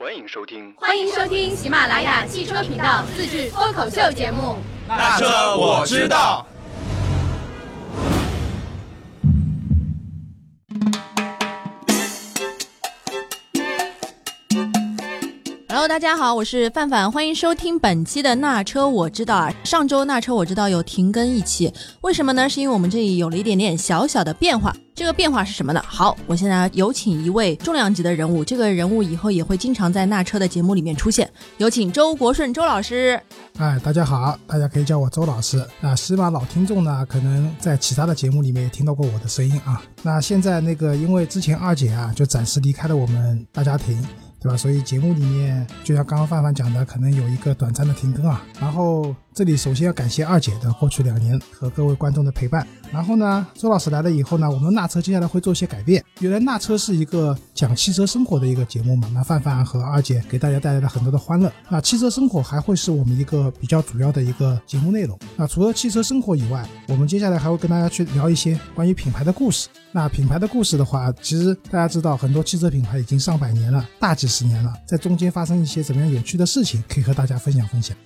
欢迎收听。欢迎收听喜马拉雅汽车频道自制脱口秀节目。那车我知道。大家好，我是范范，欢迎收听本期的那车我知道啊。上周那车我知道有停更一期，为什么呢？是因为我们这里有了一点点小小的变化。这个变化是什么呢？好，我现在有请一位重量级的人物，这个人物以后也会经常在那车的节目里面出现。有请周国顺周老师。哎，大家好，大家可以叫我周老师。那喜马老听众呢，可能在其他的节目里面也听到过我的声音啊。那现在那个，因为之前二姐啊就暂时离开了我们大家庭。对吧？所以节目里面，就像刚刚范范讲的，可能有一个短暂的停更啊。然后这里首先要感谢二姐的过去两年和各位观众的陪伴。然后呢，周老师来了以后呢，我们纳车接下来会做一些改变。原来纳车是一个讲汽车生活的一个节目嘛，那范范和二姐给大家带来了很多的欢乐。那汽车生活还会是我们一个比较主要的一个节目内容。那除了汽车生活以外，我们接下来还会跟大家去聊一些关于品牌的故事。那品牌的故事的话，其实大家知道，很多汽车品牌已经上百年了，大几十年了，在中间发生一些怎么样有趣的事情，可以和大家分享分享。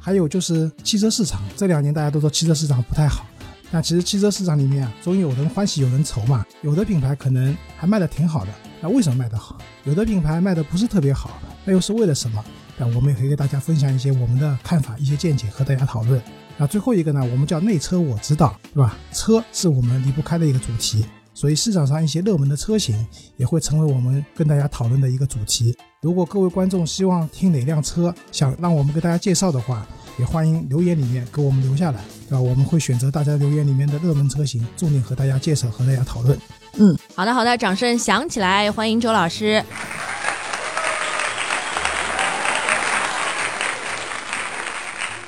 还有就是汽车市场，这两年大家都说汽车市场不太好，那其实汽车市场里面啊，总有人欢喜有人愁嘛。有的品牌可能还卖的挺好的，那为什么卖得好？有的品牌卖的不是特别好，那又是为了什么？那我们也可以给大家分享一些我们的看法、一些见解和大家讨论。那最后一个呢，我们叫内车我知道，对吧？车是我们离不开的一个主题。所以市场上一些热门的车型也会成为我们跟大家讨论的一个主题。如果各位观众希望听哪辆车，想让我们给大家介绍的话，也欢迎留言里面给我们留下来，对吧？我们会选择大家留言里面的热门车型，重点和大家介绍和大家讨论。嗯，好的好的，掌声响起来，欢迎周老师。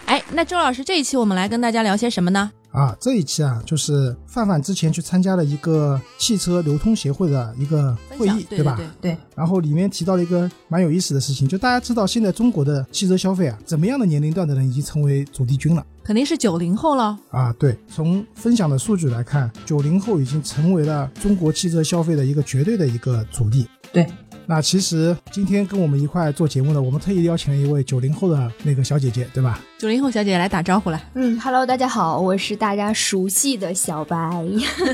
哎，那周老师这一期我们来跟大家聊些什么呢？啊，这一期啊，就是范范之前去参加了一个汽车流通协会的一个会议，对吧？对。然后里面提到了一个蛮有意思的事情，就大家知道现在中国的汽车消费啊，怎么样的年龄段的人已经成为主力军了？肯定是九零后了。啊，对，从分享的数据来看，九零后已经成为了中国汽车消费的一个绝对的一个主力。对。那其实今天跟我们一块做节目的，我们特意邀请了一位九零后的那个小姐姐，对吧？九零后小姐姐来打招呼了。嗯，Hello，大家好，我是大家熟悉的小白。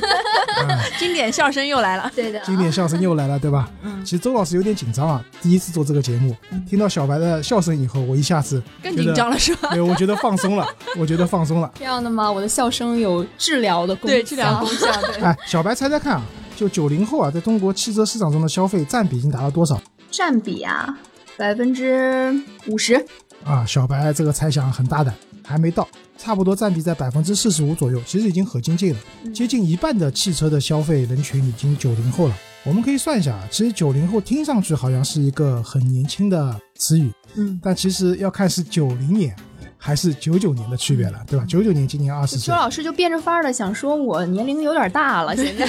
经典笑声又来了。对的，经典笑声又来了，对吧？嗯。其实周老师有点紧张啊，第一次做这个节目，听到小白的笑声以后，我一下子更紧张了，是吧？对，我觉得放松了，我觉得放松了。这样的吗？我的笑声有治疗的功效对，治疗功效。对。哎，小白猜猜看啊，就九零后啊，在中国汽车市场中的消费占比已经达到多少？占比啊，百分之五十啊！小白这个猜想很大胆，还没到，差不多占比在百分之四十五左右，其实已经很接近了，接近一半的汽车的消费人群已经九零后了。我们可以算一下啊，其实九零后听上去好像是一个很年轻的词语，嗯，但其实要看是九零年还是九九年的区别了，对吧？九九年今年二十岁，周老师就变着法儿的想说我年龄有点大了，现在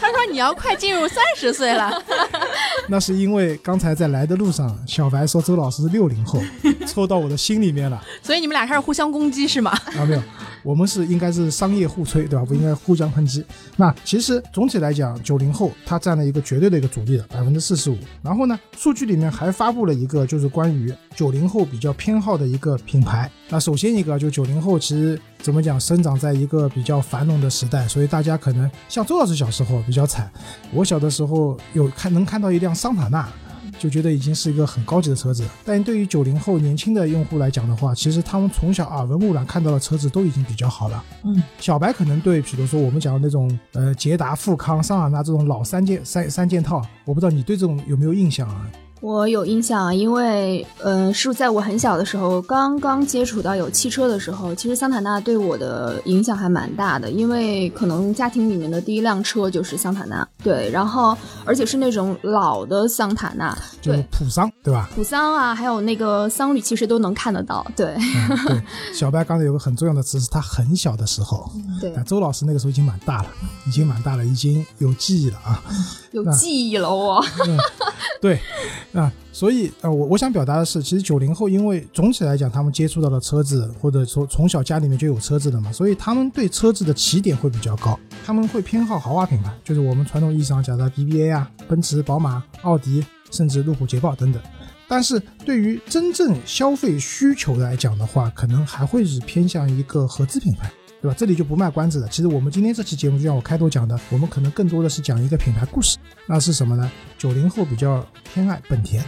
他说你要快进入三十岁了。那是因为刚才在来的路上，小白说周老师是六零后，戳到我的心里面了。所以你们俩开始互相攻击是吗？啊，没有，我们是应该是商业互吹，对吧？不应该互相抨击。那其实总体来讲，九零后他占了一个绝对的一个主力的百分之四十五。然后呢，数据里面还发布了一个就是关于九零后比较偏好的一个品牌。那首先一个就九零后其实怎么讲，生长在一个比较繁荣的时代，所以大家可能像周老师小时候比较惨，我小的时候有看能看到一辆桑塔纳。就觉得已经是一个很高级的车子，但对于九零后年轻的用户来讲的话，其实他们从小耳闻目染看到的车子都已经比较好了。嗯，小白可能对，比如说我们讲的那种呃捷达、富康、桑塔纳这种老三件三三件套，我不知道你对这种有没有印象啊？我有印象，因为呃，是在我很小的时候，刚刚接触到有汽车的时候，其实桑塔纳对我的影响还蛮大的，因为可能家庭里面的第一辆车就是桑塔纳，对，然后而且是那种老的桑塔纳，就是普桑，对吧？普桑啊，还有那个桑旅，其实都能看得到，对。嗯、对，小白刚才有个很重要的词，是他很小的时候，对，周老师那个时候已经蛮大了，已经蛮大了，已经有记忆了啊，有记忆了我。嗯、对。啊，所以呃，我我想表达的是，其实九零后因为总体来讲，他们接触到的车子，或者说从小家里面就有车子的嘛，所以他们对车子的起点会比较高，他们会偏好豪华品牌，就是我们传统意义上讲的 BBA 啊，奔驰、宝马、奥迪，甚至路虎、捷豹等等。但是对于真正消费需求来讲的话，可能还会是偏向一个合资品牌，对吧？这里就不卖关子了。其实我们今天这期节目，就像我开头讲的，我们可能更多的是讲一个品牌故事。那是什么呢？九零后比较偏爱本田。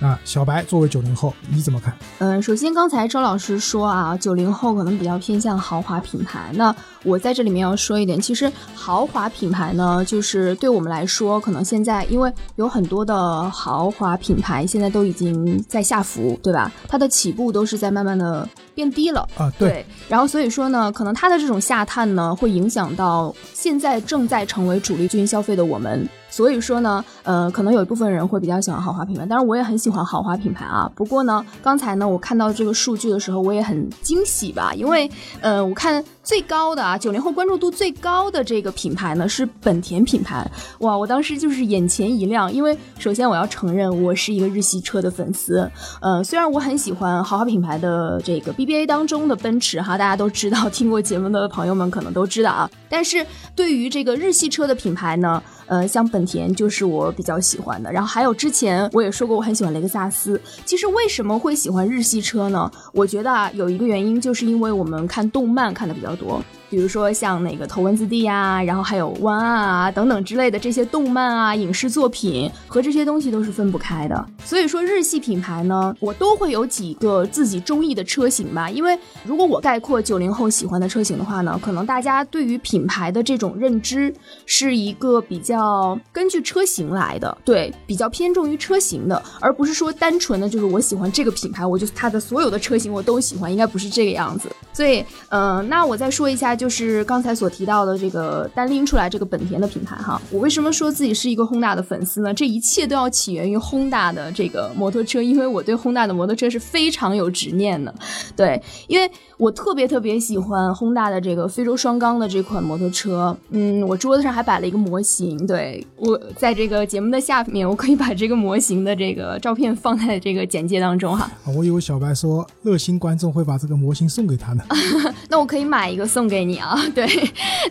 啊，小白作为九零后，你怎么看？嗯，首先刚才周老师说啊，九零后可能比较偏向豪华品牌。那我在这里面要说一点，其实豪华品牌呢，就是对我们来说，可能现在因为有很多的豪华品牌现在都已经在下浮，对吧？它的起步都是在慢慢的变低了啊。对。然后所以说呢，可能它的这种下探呢，会影响到现在正在成为主力军消费的我们。所以说呢，呃，可能有一部分人会比较喜欢豪华品牌，当然我也很喜欢豪华品牌啊。不过呢，刚才呢我看到这个数据的时候，我也很惊喜吧，因为呃，我看最高的啊，九零后关注度最高的这个品牌呢是本田品牌，哇，我当时就是眼前一亮，因为首先我要承认我是一个日系车的粉丝，呃，虽然我很喜欢豪华品牌的这个 BBA 当中的奔驰哈，大家都知道，听过节目的朋友们可能都知道啊，但是对于这个日系车的品牌呢。呃，像本田就是我比较喜欢的，然后还有之前我也说过我很喜欢雷克萨斯。其实为什么会喜欢日系车呢？我觉得啊，有一个原因就是因为我们看动漫看的比较多。比如说像那个头文字 D 啊，然后还有湾岸啊等等之类的这些动漫啊、影视作品和这些东西都是分不开的。所以说日系品牌呢，我都会有几个自己中意的车型吧。因为如果我概括九零后喜欢的车型的话呢，可能大家对于品牌的这种认知是一个比较根据车型来的，对，比较偏重于车型的，而不是说单纯的就是我喜欢这个品牌，我就它的所有的车型我都喜欢，应该不是这个样子。所以，嗯，那我再说一下就。就是刚才所提到的这个单拎出来这个本田的品牌哈，我为什么说自己是一个 Honda 的粉丝呢？这一切都要起源于 Honda 的这个摩托车，因为我对 Honda 的摩托车是非常有执念的。对，因为我特别特别喜欢 Honda 的这个非洲双缸的这款摩托车。嗯，我桌子上还摆了一个模型，对我在这个节目的下面，我可以把这个模型的这个照片放在这个简介当中哈。我以为小白说热心观众会把这个模型送给他呢，那我可以买一个送给你。啊，对，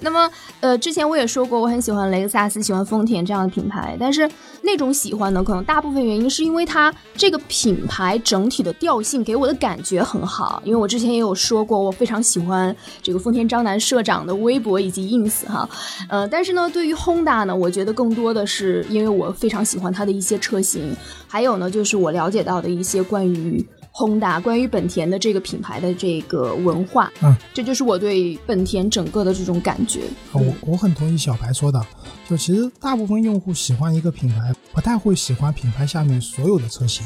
那么呃，之前我也说过，我很喜欢雷克萨斯，喜欢丰田这样的品牌，但是那种喜欢呢，可能大部分原因是因为它这个品牌整体的调性给我的感觉很好，因为我之前也有说过，我非常喜欢这个丰田章男社长的微博以及 ins 哈，呃，但是呢，对于 Honda 呢，我觉得更多的是因为我非常喜欢它的一些车型，还有呢，就是我了解到的一些关于。Honda 关于本田的这个品牌的这个文化，嗯，这就是我对本田整个的这种感觉。我我很同意小白说的，就其实大部分用户喜欢一个品牌，不太会喜欢品牌下面所有的车型，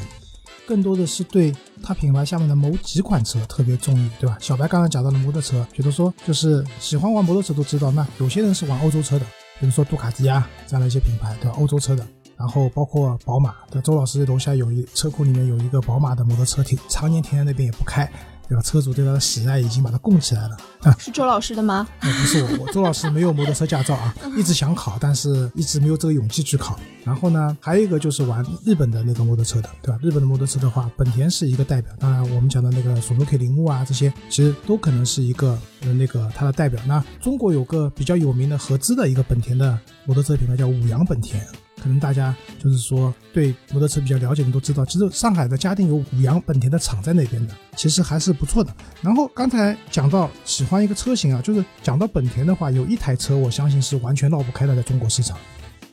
更多的是对它品牌下面的某几款车特别中意，对吧？小白刚刚讲到了摩托车，比如说就是喜欢玩摩托车都知道，那有些人是玩欧洲车的，比如说杜卡迪啊这样的一些品牌，对吧？欧洲车的。然后包括宝马的周老师楼下有一车库里面有一个宝马的摩托车停，常年停在那边也不开，对吧？车主对它的喜爱已经把它供起来了啊。是周老师的吗？不是我，我周老师没有摩托车驾照啊，一直想考，但是一直没有这个勇气去考。然后呢，还有一个就是玩日本的那个摩托车的，对吧？日本的摩托车的话，本田是一个代表，当然我们讲的那个索诺克铃木啊，这些其实都可能是一个呃那个它的代表。那中国有个比较有名的合资的一个本田的摩托车品牌叫五羊本田。可能大家就是说对摩托车比较了解的都知道，其实上海的嘉定有五羊本田的厂在那边的，其实还是不错的。然后刚才讲到喜欢一个车型啊，就是讲到本田的话，有一台车我相信是完全绕不开的，在中国市场，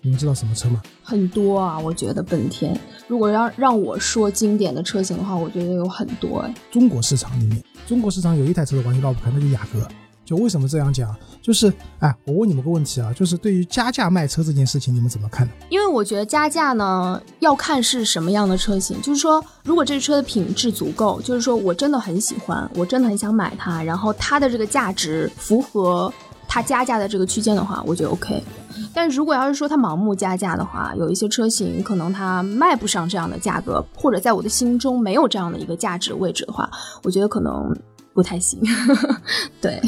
你们知道什么车吗？很多啊，我觉得本田，如果要让我说经典的车型的话，我觉得有很多哎。中国市场里面，中国市场有一台车完全绕不开，那就雅阁。就为什么这样讲？就是，哎，我问你们个问题啊，就是对于加价卖车这件事情，你们怎么看呢？因为我觉得加价呢，要看是什么样的车型。就是说，如果这车的品质足够，就是说我真的很喜欢，我真的很想买它，然后它的这个价值符合它加价的这个区间的话，我觉得 OK。但如果要是说它盲目加价的话，有一些车型可能它卖不上这样的价格，或者在我的心中没有这样的一个价值位置的话，我觉得可能不太行。对。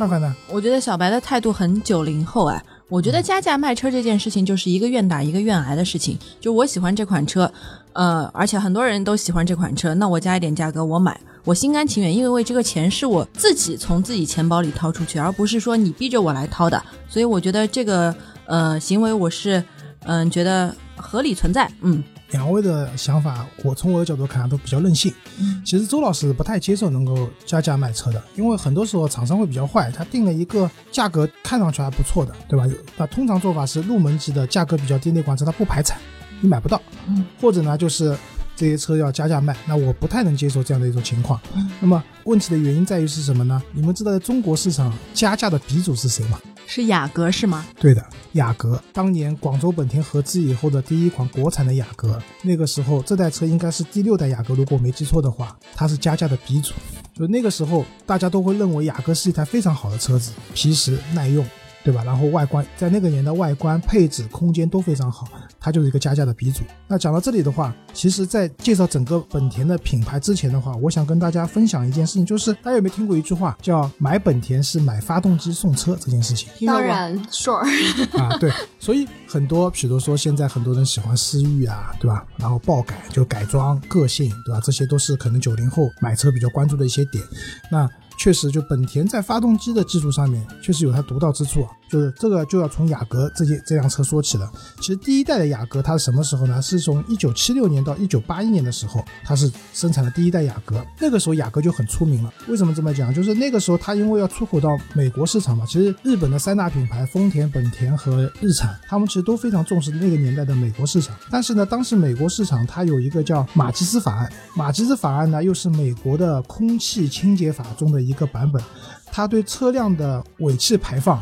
范范呢？我觉得小白的态度很九零后哎。我觉得加价卖车这件事情就是一个愿打一个愿挨的事情。就我喜欢这款车，呃，而且很多人都喜欢这款车，那我加一点价格我买，我心甘情愿，因为为这个钱是我自己从自己钱包里掏出去，而不是说你逼着我来掏的。所以我觉得这个呃行为我是嗯觉得合理存在。嗯，两位的想法，我从我的角度看都比较任性。嗯其实周老师不太接受能够加价卖车的，因为很多时候厂商会比较坏，他定了一个价格看上去还不错的，对吧？那通常做法是入门级的价格比较低那款车它不排产，你买不到，嗯，或者呢就是这些车要加价卖，那我不太能接受这样的一种情况。嗯那么问题的原因在于是什么呢？你们知道在中国市场加价的鼻祖是谁吗？是雅阁是吗？对的，雅阁，当年广州本田合资以后的第一款国产的雅阁，那个时候这代车应该是第六代雅阁，如果我没记错的话，它是加价的鼻祖。就那个时候，大家都会认为雅阁是一台非常好的车子，皮实耐用，对吧？然后外观在那个年代，外观、配置、空间都非常好，它就是一个加价的鼻祖。那讲到这里的话，其实，在介绍整个本田的品牌之前的话，我想跟大家分享一件事情，就是大家有没有听过一句话，叫“买本田是买发动机送车”这件事情？当然，sure，啊，对，所以很多，比如说现在很多人喜欢思域啊，对吧？然后爆改就改装个性，对吧？这些都是可能九零后买车比较关注的一些点。那确实，就本田在发动机的技术上面确实有它独到之处啊。就是这个就要从雅阁这件这辆车说起了。其实第一代的雅阁它是什么时候呢？是从一九七六年到一九八一年的时候，它是生产的第一代雅阁。那个时候雅阁就很出名了。为什么这么讲？就是那个时候它因为要出口到美国市场嘛，其实日本的三大品牌丰田、本田和日产，他们其实都非常重视那个年代的美国市场。但是呢，当时美国市场它有一个叫马吉斯法案，马吉斯法案呢又是美国的空气清洁法中的一个版本，它对车辆的尾气排放。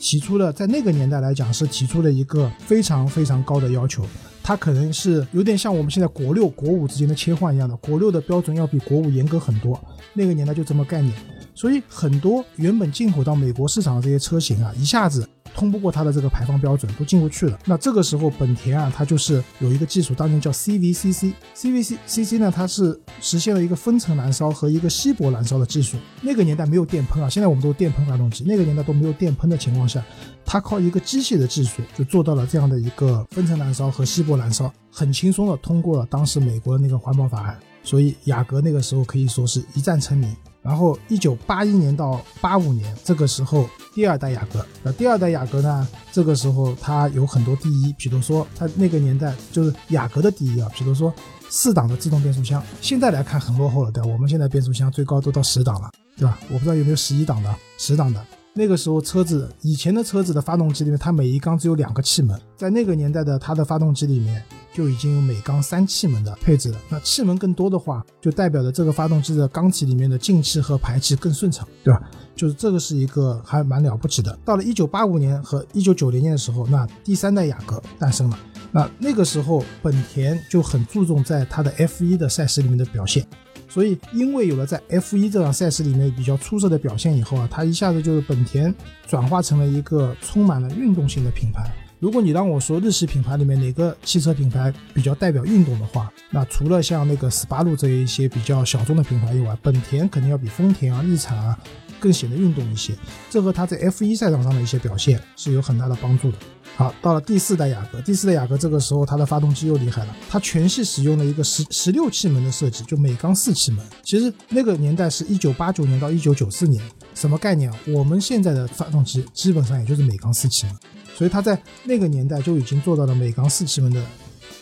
提出了在那个年代来讲是提出了一个非常非常高的要求，它可能是有点像我们现在国六国五之间的切换一样的，国六的标准要比国五严格很多，那个年代就这么概念，所以很多原本进口到美国市场的这些车型啊，一下子。通不过它的这个排放标准，都进不去了。那这个时候，本田啊，它就是有一个技术，当年叫 CVCC。CVCC 呢，它是实现了一个分层燃烧和一个稀薄燃烧的技术。那个年代没有电喷啊，现在我们都是电喷发动机，那个年代都没有电喷的情况下，它靠一个机械的技术就做到了这样的一个分层燃烧和稀薄燃烧，很轻松的通过了当时美国的那个环保法案。所以雅阁那个时候可以说是一战成名。然后，一九八一年到八五年这个时候，第二代雅阁，那第二代雅阁呢，这个时候它有很多第一，比如说它那个年代就是雅阁的第一啊，比如说四档的自动变速箱，现在来看很落后了，对吧？我们现在变速箱最高都到十档了，对吧？我不知道有没有十一档的、十档的。那个时候车子，以前的车子的发动机里面，它每一缸只有两个气门，在那个年代的它的发动机里面就已经有每缸三气门的配置了。那气门更多的话，就代表着这个发动机的缸体里面的进气和排气更顺畅，对吧？就是这个是一个还蛮了不起的。到了一九八五年和一九九零年的时候，那第三代雅阁诞生了。那那个时候，本田就很注重在它的 F 1的赛事里面的表现。所以，因为有了在 F 1这场赛事里面比较出色的表现以后啊，它一下子就是本田转化成了一个充满了运动性的品牌。如果你让我说日系品牌里面哪个汽车品牌比较代表运动的话，那除了像那个斯巴鲁这一些比较小众的品牌以外，本田肯定要比丰田啊、日产啊更显得运动一些。这和它在 F 1赛场上的一些表现是有很大的帮助的。好，到了第四代雅阁，第四代雅阁这个时候它的发动机又厉害了，它全系使用了一个十十六气门的设计，就每缸四气门。其实那个年代是一九八九年到一九九四年，什么概念啊？我们现在的发动机基本上也就是每缸四气门，所以它在那个年代就已经做到了每缸四气门的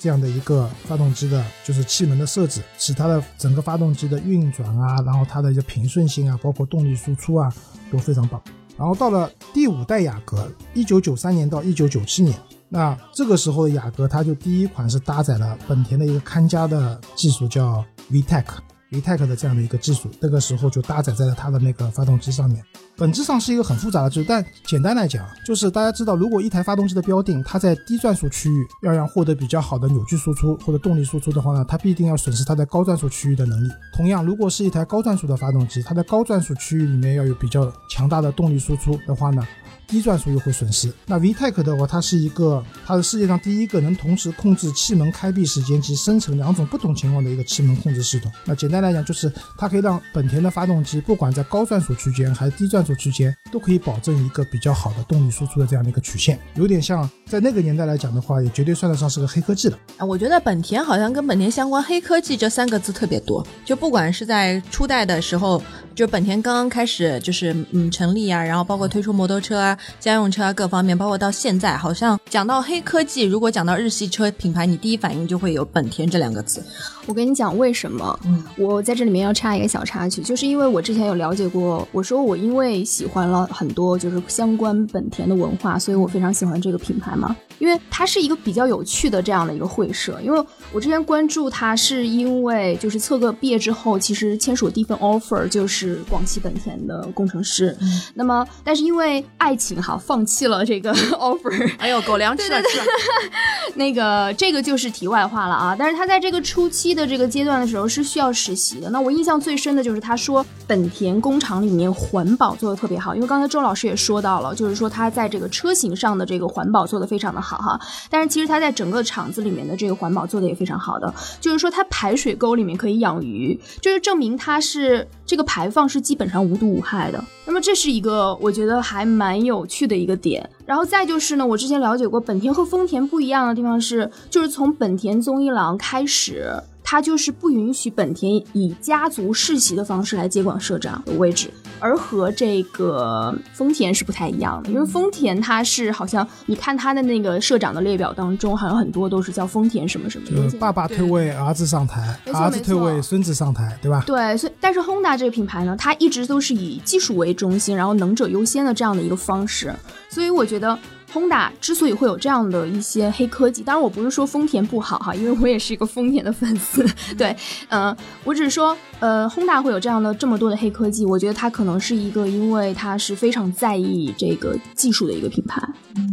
这样的一个发动机的，就是气门的设置，使它的整个发动机的运转啊，然后它的一个平顺性啊，包括动力输出啊，都非常棒。然后到了第五代雅阁，一九九三年到一九九七年，那这个时候的雅阁，它就第一款是搭载了本田的一个看家的技术，叫 VTEC。VTEC 的这样的一个技术，那个时候就搭载在了它的那个发动机上面。本质上是一个很复杂的技术，但简单来讲，就是大家知道，如果一台发动机的标定，它在低转速区域要让获得比较好的扭矩输出或者动力输出的话呢，它必定要损失它在高转速区域的能力。同样，如果是一台高转速的发动机，它在高转速区域里面要有比较强大的动力输出的话呢，低转速又会损失。那 VTEC 的话，它是一个，它是世界上第一个能同时控制气门开闭时间及生成两种不同情况的一个气门控制系统。那简单来讲，就是它可以让本田的发动机不管在高转速区间还是低转速区间，都可以保证一个比较好的动力输出的这样的一个曲线。有点像在那个年代来讲的话，也绝对算得上是个黑科技了。啊，我觉得本田好像跟本田相关“黑科技”这三个字特别多，就不管是在初代的时候，就本田刚刚开始就是嗯成立啊，然后包括推出摩托车啊，家用车啊各方面，包括到现在，好像讲到黑科技，如果讲到日系车品牌，你第一反应就会有本田这两个字。我跟你讲为什么？嗯我在这里面要插一个小插曲，就是因为我之前有了解过，我说我因为喜欢了很多就是相关本田的文化，所以我非常喜欢这个品牌嘛。因为它是一个比较有趣的这样的一个会社，因为我之前关注它是因为就是测个毕业之后，其实签署第一份 offer 就是广汽本田的工程师，那么但是因为爱情哈，放弃了这个 offer，哎呦，狗粮吃了吃了，那个这个就是题外话了啊。但是他在这个初期的这个阶段的时候是需要实习的。那我印象最深的就是他说本田工厂里面环保做的特别好，因为刚才周老师也说到了，就是说他在这个车型上的这个环保做的非常的好哈。但是其实他在整个厂子里面的这个环保做的也非常好的，就是说他排水沟里面可以养鱼，就是证明他是这个排放是基本上无毒无害的。那么这是一个我觉得还蛮有趣的一个点。然后再就是呢，我之前了解过本田和丰田不一样的地方是，就是从本田宗一郎开始。它就是不允许本田以家族世袭的方式来接管社长的位置，而和这个丰田是不太一样的。因为丰田它是好像你看它的那个社长的列表当中，好像很多都是叫丰田什么什么的。就是爸爸退位，儿子上台，儿子退位，孙子上台，对吧？对，所以但是 Honda 这个品牌呢，它一直都是以技术为中心，然后能者优先的这样的一个方式，所以我觉得。Honda 之所以会有这样的一些黑科技，当然我不是说丰田不好哈，因为我也是一个丰田的粉丝。对，嗯、我只是说，呃，Honda 会有这样的这么多的黑科技，我觉得它可能是一个，因为它是非常在意这个技术的一个品牌。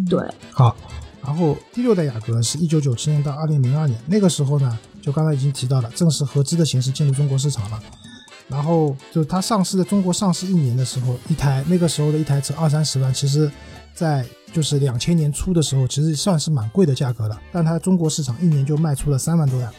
对，好，然后第六代雅阁是一九九七年到二零零二年，那个时候呢，就刚才已经提到了，正式合资的形式进入中国市场了。然后就是它上市的中国上市一年的时候，一台那个时候的一台车二三十万，其实，在就是两千年初的时候，其实算是蛮贵的价格了。但它中国市场一年就卖出了三万多辆，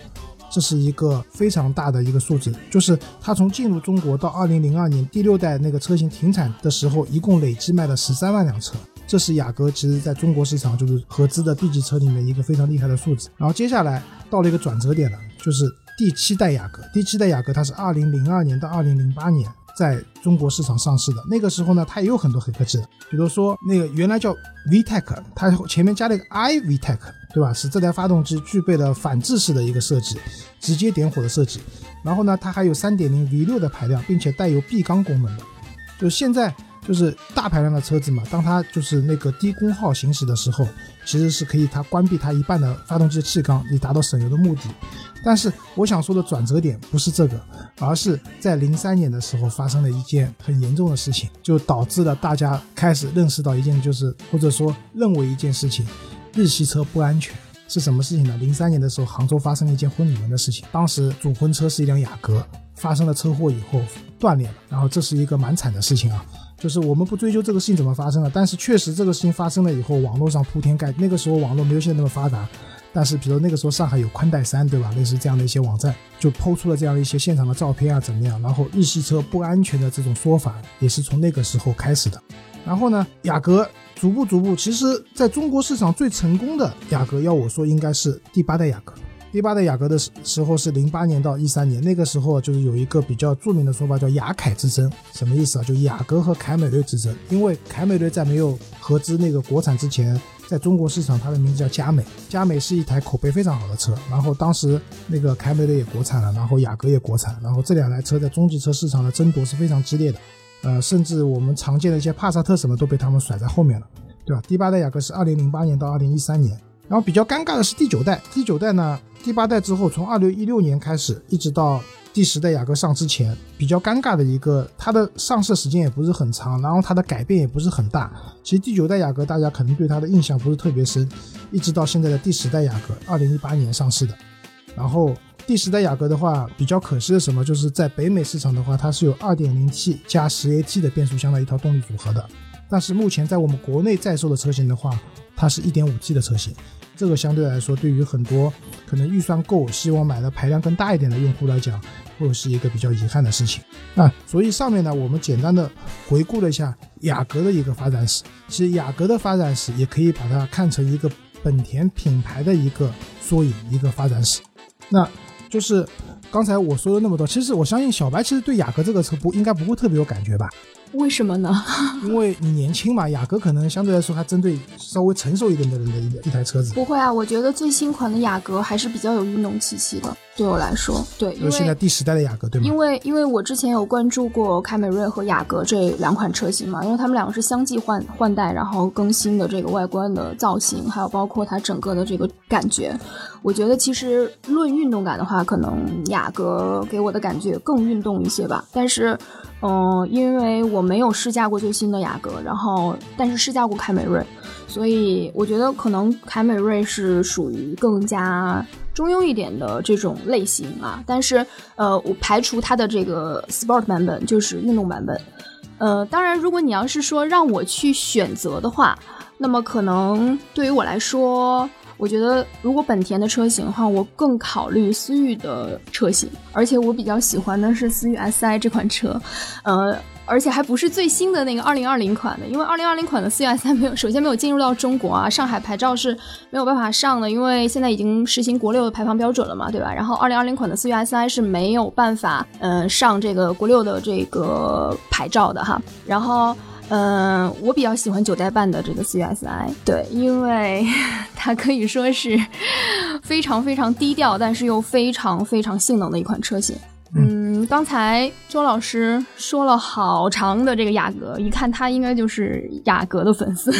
这是一个非常大的一个数字。就是它从进入中国到二零零二年第六代那个车型停产的时候，一共累计卖了十三万辆车。这是雅阁其实在中国市场就是合资的 B 级车里面一个非常厉害的数字。然后接下来到了一个转折点了，就是第七代雅阁。第七代雅阁它是二零零二年到二零零八年在中国市场上市的。那个时候呢，它也有很多黑科技的，比如说那个原来叫 VTEC，它前面加了一个 iVTEC，对吧？使这台发动机具备了反制式的一个设计，直接点火的设计。然后呢，它还有三点零 V 六的排量，并且带有闭缸功能的。就现在就是大排量的车子嘛，当它就是那个低功耗行驶的时候，其实是可以它关闭它一半的发动机气缸，以达到省油的目的。但是我想说的转折点不是这个，而是在零三年的时候发生了一件很严重的事情，就导致了大家开始认识到一件就是或者说认为一件事情，日系车不安全。是什么事情呢？零三年的时候，杭州发生了一件婚礼门的事情。当时主婚车是一辆雅阁，发生了车祸以后断裂了，然后这是一个蛮惨的事情啊。就是我们不追究这个事情怎么发生的，但是确实这个事情发生了以后，网络上铺天盖地，那个时候网络没有现在那么发达，但是比如那个时候上海有宽带山，对吧？类似这样的一些网站，就抛出了这样一些现场的照片啊，怎么样？然后日系车不安全的这种说法，也是从那个时候开始的。然后呢，雅阁逐步逐步，其实在中国市场最成功的雅阁，要我说应该是第八代雅阁。第八代雅阁的时时候是零八年到一三年，那个时候就是有一个比较著名的说法叫雅凯之争，什么意思啊？就雅阁和凯美瑞之争。因为凯美瑞在没有合资那个国产之前，在中国市场它的名字叫佳美，佳美是一台口碑非常好的车。然后当时那个凯美瑞也国产了，然后雅阁也国产，然后这两台车在中级车市场的争夺是非常激烈的。呃，甚至我们常见的一些帕萨特什么都被他们甩在后面了，对吧？第八代雅阁是二零零八年到二零一三年，然后比较尴尬的是第九代，第九代呢，第八代之后，从二零一六年开始，一直到第十代雅阁上之前，比较尴尬的一个，它的上市时间也不是很长，然后它的改变也不是很大。其实第九代雅阁大家可能对它的印象不是特别深，一直到现在的第十代雅阁，二零一八年上市的，然后。第十代雅阁的话，比较可惜的什么，就是在北美市场的话，它是有 2.0T 加 10AT 的变速箱的一套动力组合的。但是目前在我们国内在售的车型的话，它是一点五 T 的车型。这个相对来说，对于很多可能预算够、希望买的排量更大一点的用户来讲，会是一个比较遗憾的事情。那所以上面呢，我们简单的回顾了一下雅阁的一个发展史。其实雅阁的发展史也可以把它看成一个本田品牌的一个缩影，一个发展史。那就是刚才我说了那么多，其实我相信小白其实对雅阁这个车不应该不会特别有感觉吧？为什么呢？因为你年轻嘛，雅阁可能相对来说还针对稍微成熟一点的人的一一台车子。不会啊，我觉得最新款的雅阁还是比较有运动气息的。对我来说，对，因为现在第十代的雅阁对吗？因为因为我之前有关注过凯美瑞和雅阁这两款车型嘛，因为它们两个是相继换换代，然后更新的这个外观的造型，还有包括它整个的这个感觉。我觉得其实论运动感的话，可能雅阁给我的感觉更运动一些吧。但是，嗯、因为我没有试驾过最新的雅阁，然后但是试驾过凯美瑞，所以我觉得可能凯美瑞是属于更加中庸一点的这种类型啊。但是，呃，我排除它的这个 Sport 版本，就是运动版本。呃，当然，如果你要是说让我去选择的话，那么可能对于我来说，我觉得如果本田的车型的话，我更考虑思域的车型，而且我比较喜欢的是思域 SI 这款车，呃。而且还不是最新的那个二零二零款的，因为二零二零款的思域 SI 没有，首先没有进入到中国啊，上海牌照是没有办法上的，因为现在已经实行国六的排放标准了嘛，对吧？然后二零二零款的思域 SI 是没有办法，呃，上这个国六的这个牌照的哈。然后，嗯、我比较喜欢九代半的这个 CSI，对，因为它可以说是非常非常低调，但是又非常非常性能的一款车型。嗯，刚才周老师说了好长的这个雅阁，一看他应该就是雅阁的粉丝。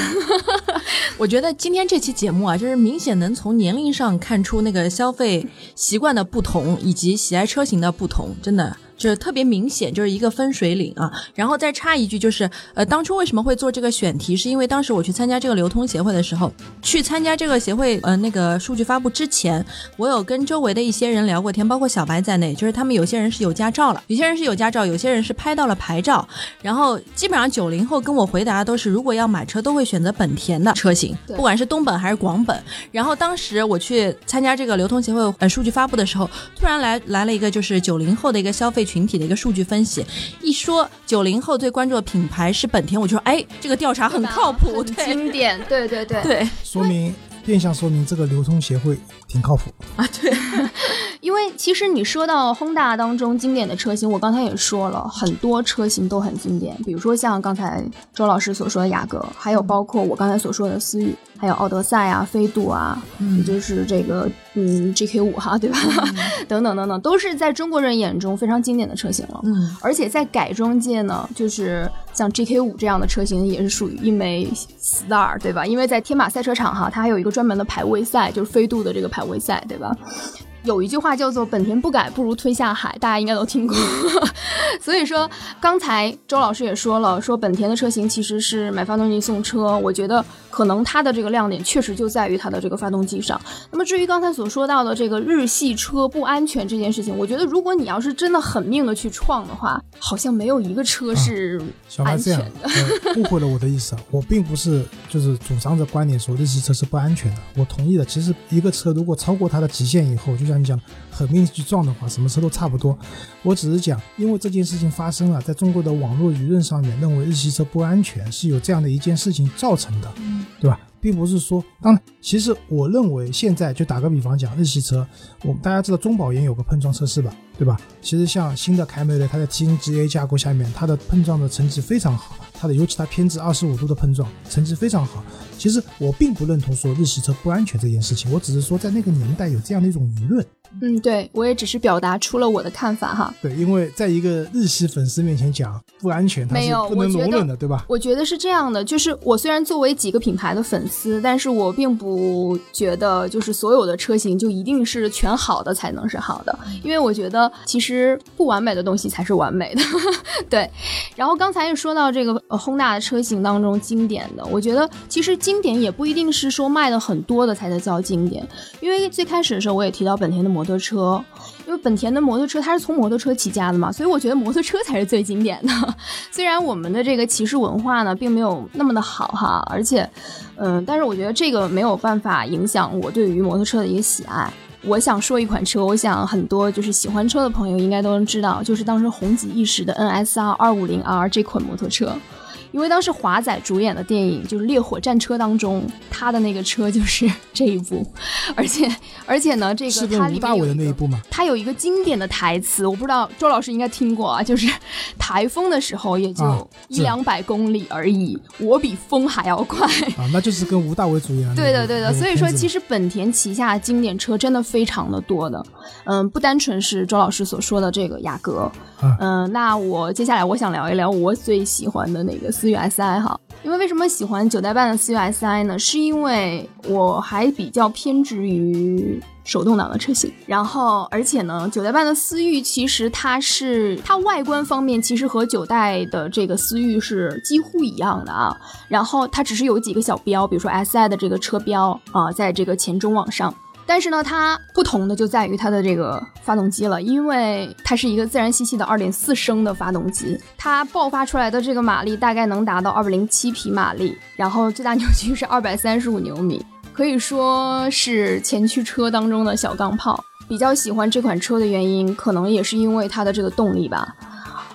我觉得今天这期节目啊，就是明显能从年龄上看出那个消费习惯的不同，以及喜爱车型的不同，真的。就是特别明显，就是一个分水岭啊。然后再插一句，就是呃，当初为什么会做这个选题，是因为当时我去参加这个流通协会的时候，去参加这个协会呃那个数据发布之前，我有跟周围的一些人聊过天，包括小白在内，就是他们有些人是有驾照了，有些人是有驾照，有些人是拍到了牌照。然后基本上九零后跟我回答都是，如果要买车，都会选择本田的车型，不管是东本还是广本。然后当时我去参加这个流通协会呃数据发布的时候，突然来来了一个就是九零后的一个消费群体的一个数据分析，一说九零后最关注的品牌是本田，我就说哎，这个调查很靠谱，对。经典，对对对。对。说明变相说明这个流通协会挺靠谱。啊对，因为其实你说到 Honda 当中经典的车型，我刚才也说了，很多车型都很经典，比如说像刚才周老师所说的雅阁，还有包括我刚才所说的思域，还有奥德赛啊、飞度啊，也就是这个嗯 GK 五哈，对吧？等等等等，都是在中国人眼中非常经典的车型了。嗯而且在改装界呢，就是像 GK 五这样的车型也是属于一枚 star，对吧？因为在天马赛车场哈，它还有一个专门的排位赛，就是飞度的这个排位赛，对吧？有一句话叫做“本田不改，不如推下海”，大家应该都听过。所以说，刚才周老师也说了，说本田的车型其实是买发动机送车。我觉得可能它的这个亮点确实就在于它的这个发动机上。那么至于刚才所说到的这个日系车不安全这件事情，我觉得如果你要是真的狠命的去撞的话，好像没有一个车是安全的。呃误会了我的意思啊，我并不是就是主张着观点说日系车是不安全的，我同意的。其实一个车如果超过它的极限以后，就像你讲狠命去撞的话，什么车都差不多。我只是讲，因为这件事情发生了，在中国的网络舆论上面认为日系车不安全，是有这样的一件事情造成的，对吧？并不是说，当然，其实我认为现在就打个比方讲，日系车，我们大家知道中保研有个碰撞测试吧，对吧？其实像新的凯美瑞，它在 TNGA 架构下面，它的碰撞的成绩非常好，它的尤其它偏置二十五度的碰撞成绩非常好。其实我并不认同说日系车不安全这件事情，我只是说在那个年代有这样的一种舆论。嗯，对我也只是表达出了我的看法哈。对，因为在一个日系粉丝面前讲不安全，没有不能容忍的，对吧？我觉得是这样的，就是我虽然作为几个品牌的粉丝，但是我并不觉得就是所有的车型就一定是全好的才能是好的，因为我觉得其实不完美的东西才是完美的。对，然后刚才也说到这个呃轰大的车型当中经典的，我觉得其实经典也不一定是说卖的很多的才能叫经典，因为最开始的时候我也提到本田的摩托车，因为本田的摩托车它是从摩托车起家的嘛，所以我觉得摩托车才是最经典的。虽然我们的这个骑士文化呢并没有那么的好哈，而且，嗯，但是我觉得这个没有办法影响我对于摩托车的一个喜爱。我想说一款车，我想很多就是喜欢车的朋友应该都能知道，就是当时红极一时的 NSR 二五零 R 这款摩托车。因因为当时华仔主演的电影就是《烈火战车》当中，他的那个车就是这一部，而且 而且呢，这个吴大伟的那一部吗？他有一个经典的台词，我不知道周老师应该听过啊，就是台风的时候也就一两百公里而已，我比风还要快。啊，那就是跟吴大伟主演。对的，对的，所以说其实本田旗下经典车真的非常的多的，嗯，不单纯是周老师所说的这个雅阁，嗯，那我接下来我想聊一聊我最喜欢的那个思域 SI 哈，因为为什么喜欢九代半的思域 SI 呢？是因为我还比较偏执于。手动挡的车型，然后而且呢，九代半的思域其实它是它外观方面其实和九代的这个思域是几乎一样的啊，然后它只是有几个小标，比如说 SI 的这个车标啊，在这个前中网上，但是呢，它不同的就在于它的这个发动机了，因为它是一个自然吸气的二点四升的发动机，它爆发出来的这个马力大概能达到二百零七匹马力，然后最大扭矩是二百三十五牛米。可以说是前驱车当中的小钢炮。比较喜欢这款车的原因，可能也是因为它的这个动力吧。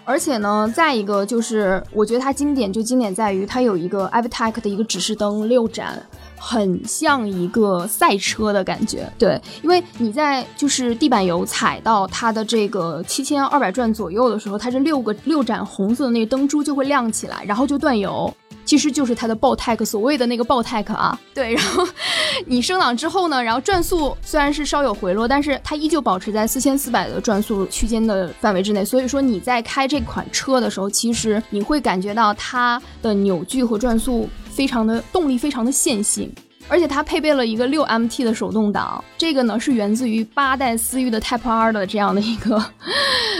而且呢，再一个就是，我觉得它经典就经典在于它有一个 a v t e c 的一个指示灯六盏，很像一个赛车的感觉。对，因为你在就是地板油踩到它的这个七千二百转左右的时候，它这六个六盏红色的那个灯珠就会亮起来，然后就断油。其实就是它的爆 tech，所谓的那个爆 tech 啊，对，然后 你升档之后呢，然后转速虽然是稍有回落，但是它依旧保持在四千四百的转速区间的范围之内，所以说你在开这款车的时候，其实你会感觉到它的扭矩和转速非常的动力非常的线性。而且它配备了一个六 MT 的手动挡，这个呢是源自于八代思域的 Type R 的这样的一个，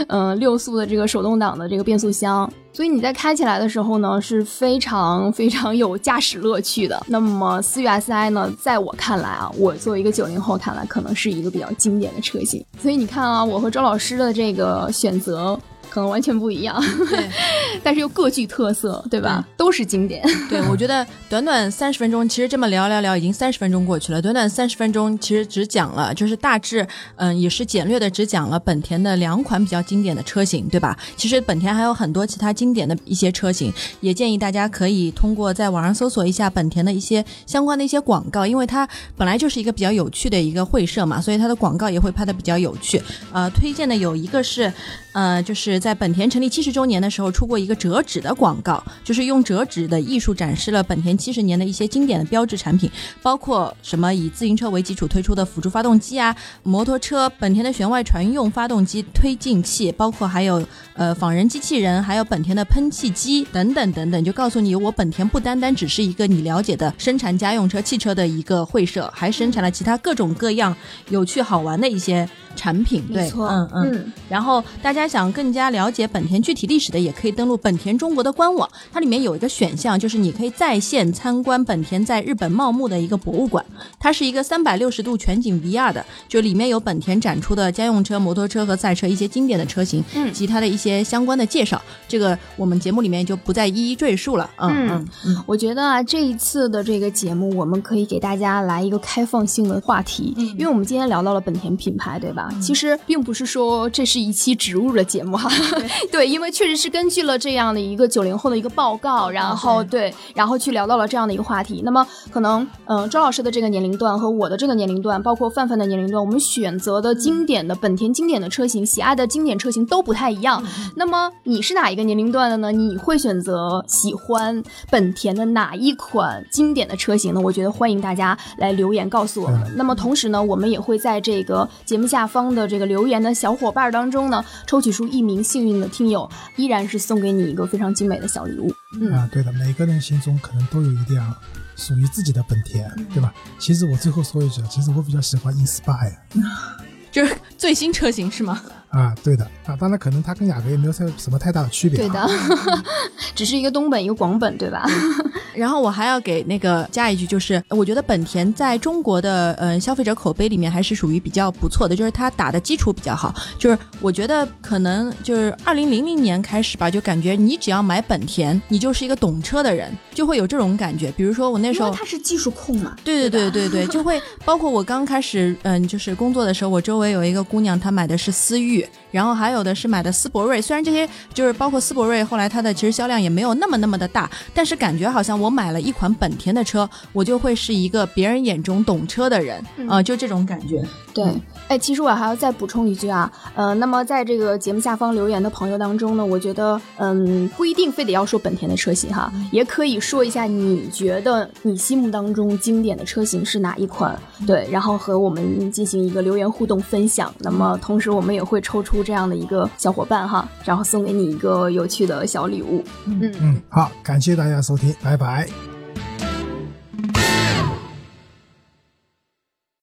嗯，六速的这个手动挡的这个变速箱，所以你在开起来的时候呢是非常非常有驾驶乐趣的。那么思域 SI 呢，在我看来啊，我作为一个九零后看来，可能是一个比较经典的车型。所以你看啊，我和周老师的这个选择。可能完全不一样，对，但是又各具特色，对吧？都是经典。对，我觉得短短三十分钟，其实这么聊聊聊，已经三十分钟过去了。短短三十分钟，其实只讲了，就是大致，嗯，也是简略的，只讲了本田的两款比较经典的车型，对吧？其实本田还有很多其他经典的一些车型，也建议大家可以通过在网上搜索一下本田的一些相关的一些广告，因为它本来就是一个比较有趣的一个会社嘛，所以它的广告也会拍的比较有趣。呃，推荐的有一个是，呃，就是。在本田成立七十周年的时候，出过一个折纸的广告，就是用折纸的艺术展示了本田七十年的一些经典的标志产品，包括什么以自行车为基础推出的辅助发动机啊，摩托车本田的旋外船用发动机推进器，包括还有呃仿人机器人，还有本田的喷气机等等等等，就告诉你我本田不单单只是一个你了解的生产家用车汽车的一个会社，还生产了其他各种各样有趣好玩的一些产品。对，嗯嗯。然后大家想更加。了解本田具体历史的，也可以登录本田中国的官网，它里面有一个选项，就是你可以在线参观本田在日本茂木的一个博物馆，它是一个三百六十度全景 VR 的，就里面有本田展出的家用车、摩托车和赛车一些经典的车型，嗯，及它的一些相关的介绍，这个我们节目里面就不再一一赘述了。嗯嗯嗯，我觉得啊，这一次的这个节目，我们可以给大家来一个开放性的话题，因为我们今天聊到了本田品牌，对吧？其实并不是说这是一期植入的节目哈。对，因为确实是根据了这样的一个九零后的一个报告，然后对，然后去聊到了这样的一个话题。那么可能，嗯，周老师的这个年龄段和我的这个年龄段，包括范范的年龄段，我们选择的经典的本田经典的车型，喜爱的经典车型都不太一样。那么你是哪一个年龄段的呢？你会选择喜欢本田的哪一款经典的车型呢？我觉得欢迎大家来留言告诉我们。那么同时呢，我们也会在这个节目下方的这个留言的小伙伴当中呢，抽取出一名幸运的。听友依然是送给你一个非常精美的小礼物。嗯啊，对的，每个人心中可能都有一辆属于自己的本田，对吧？其实我最后说一句，其实我比较喜欢 Inspire，就是最新车型是吗？啊，对的啊，当然可能它跟雅阁也没有太什么太大的区别，对的，只是一个东本一个广本，对吧？然后我还要给那个加一句，就是我觉得本田在中国的呃消费者口碑里面还是属于比较不错的，就是它打的基础比较好。就是我觉得可能就是二零零零年开始吧，就感觉你只要买本田，你就是一个懂车的人，就会有这种感觉。比如说我那时候，他是技术控嘛，对对对对对，就会包括我刚开始嗯就是工作的时候，我周围有一个姑娘，她买的是思域。域，然后还有的是买的斯铂瑞。虽然这些就是包括斯铂瑞，后来它的其实销量也没有那么那么的大，但是感觉好像我买了一款本田的车，我就会是一个别人眼中懂车的人啊、就这种感觉。对，哎，其实我还要再补充一句啊，呃，那么在这个节目下方留言的朋友当中呢，我觉得，嗯，不一定非得要说本田的车型哈，也可以说一下你觉得你心目当中经典的车型是哪一款，对，然后和我们进行一个留言互动分享。那么同时我们也会抽出这样的一个小伙伴哈，然后送给你一个有趣的小礼物。嗯嗯，好，感谢大家收听，拜拜。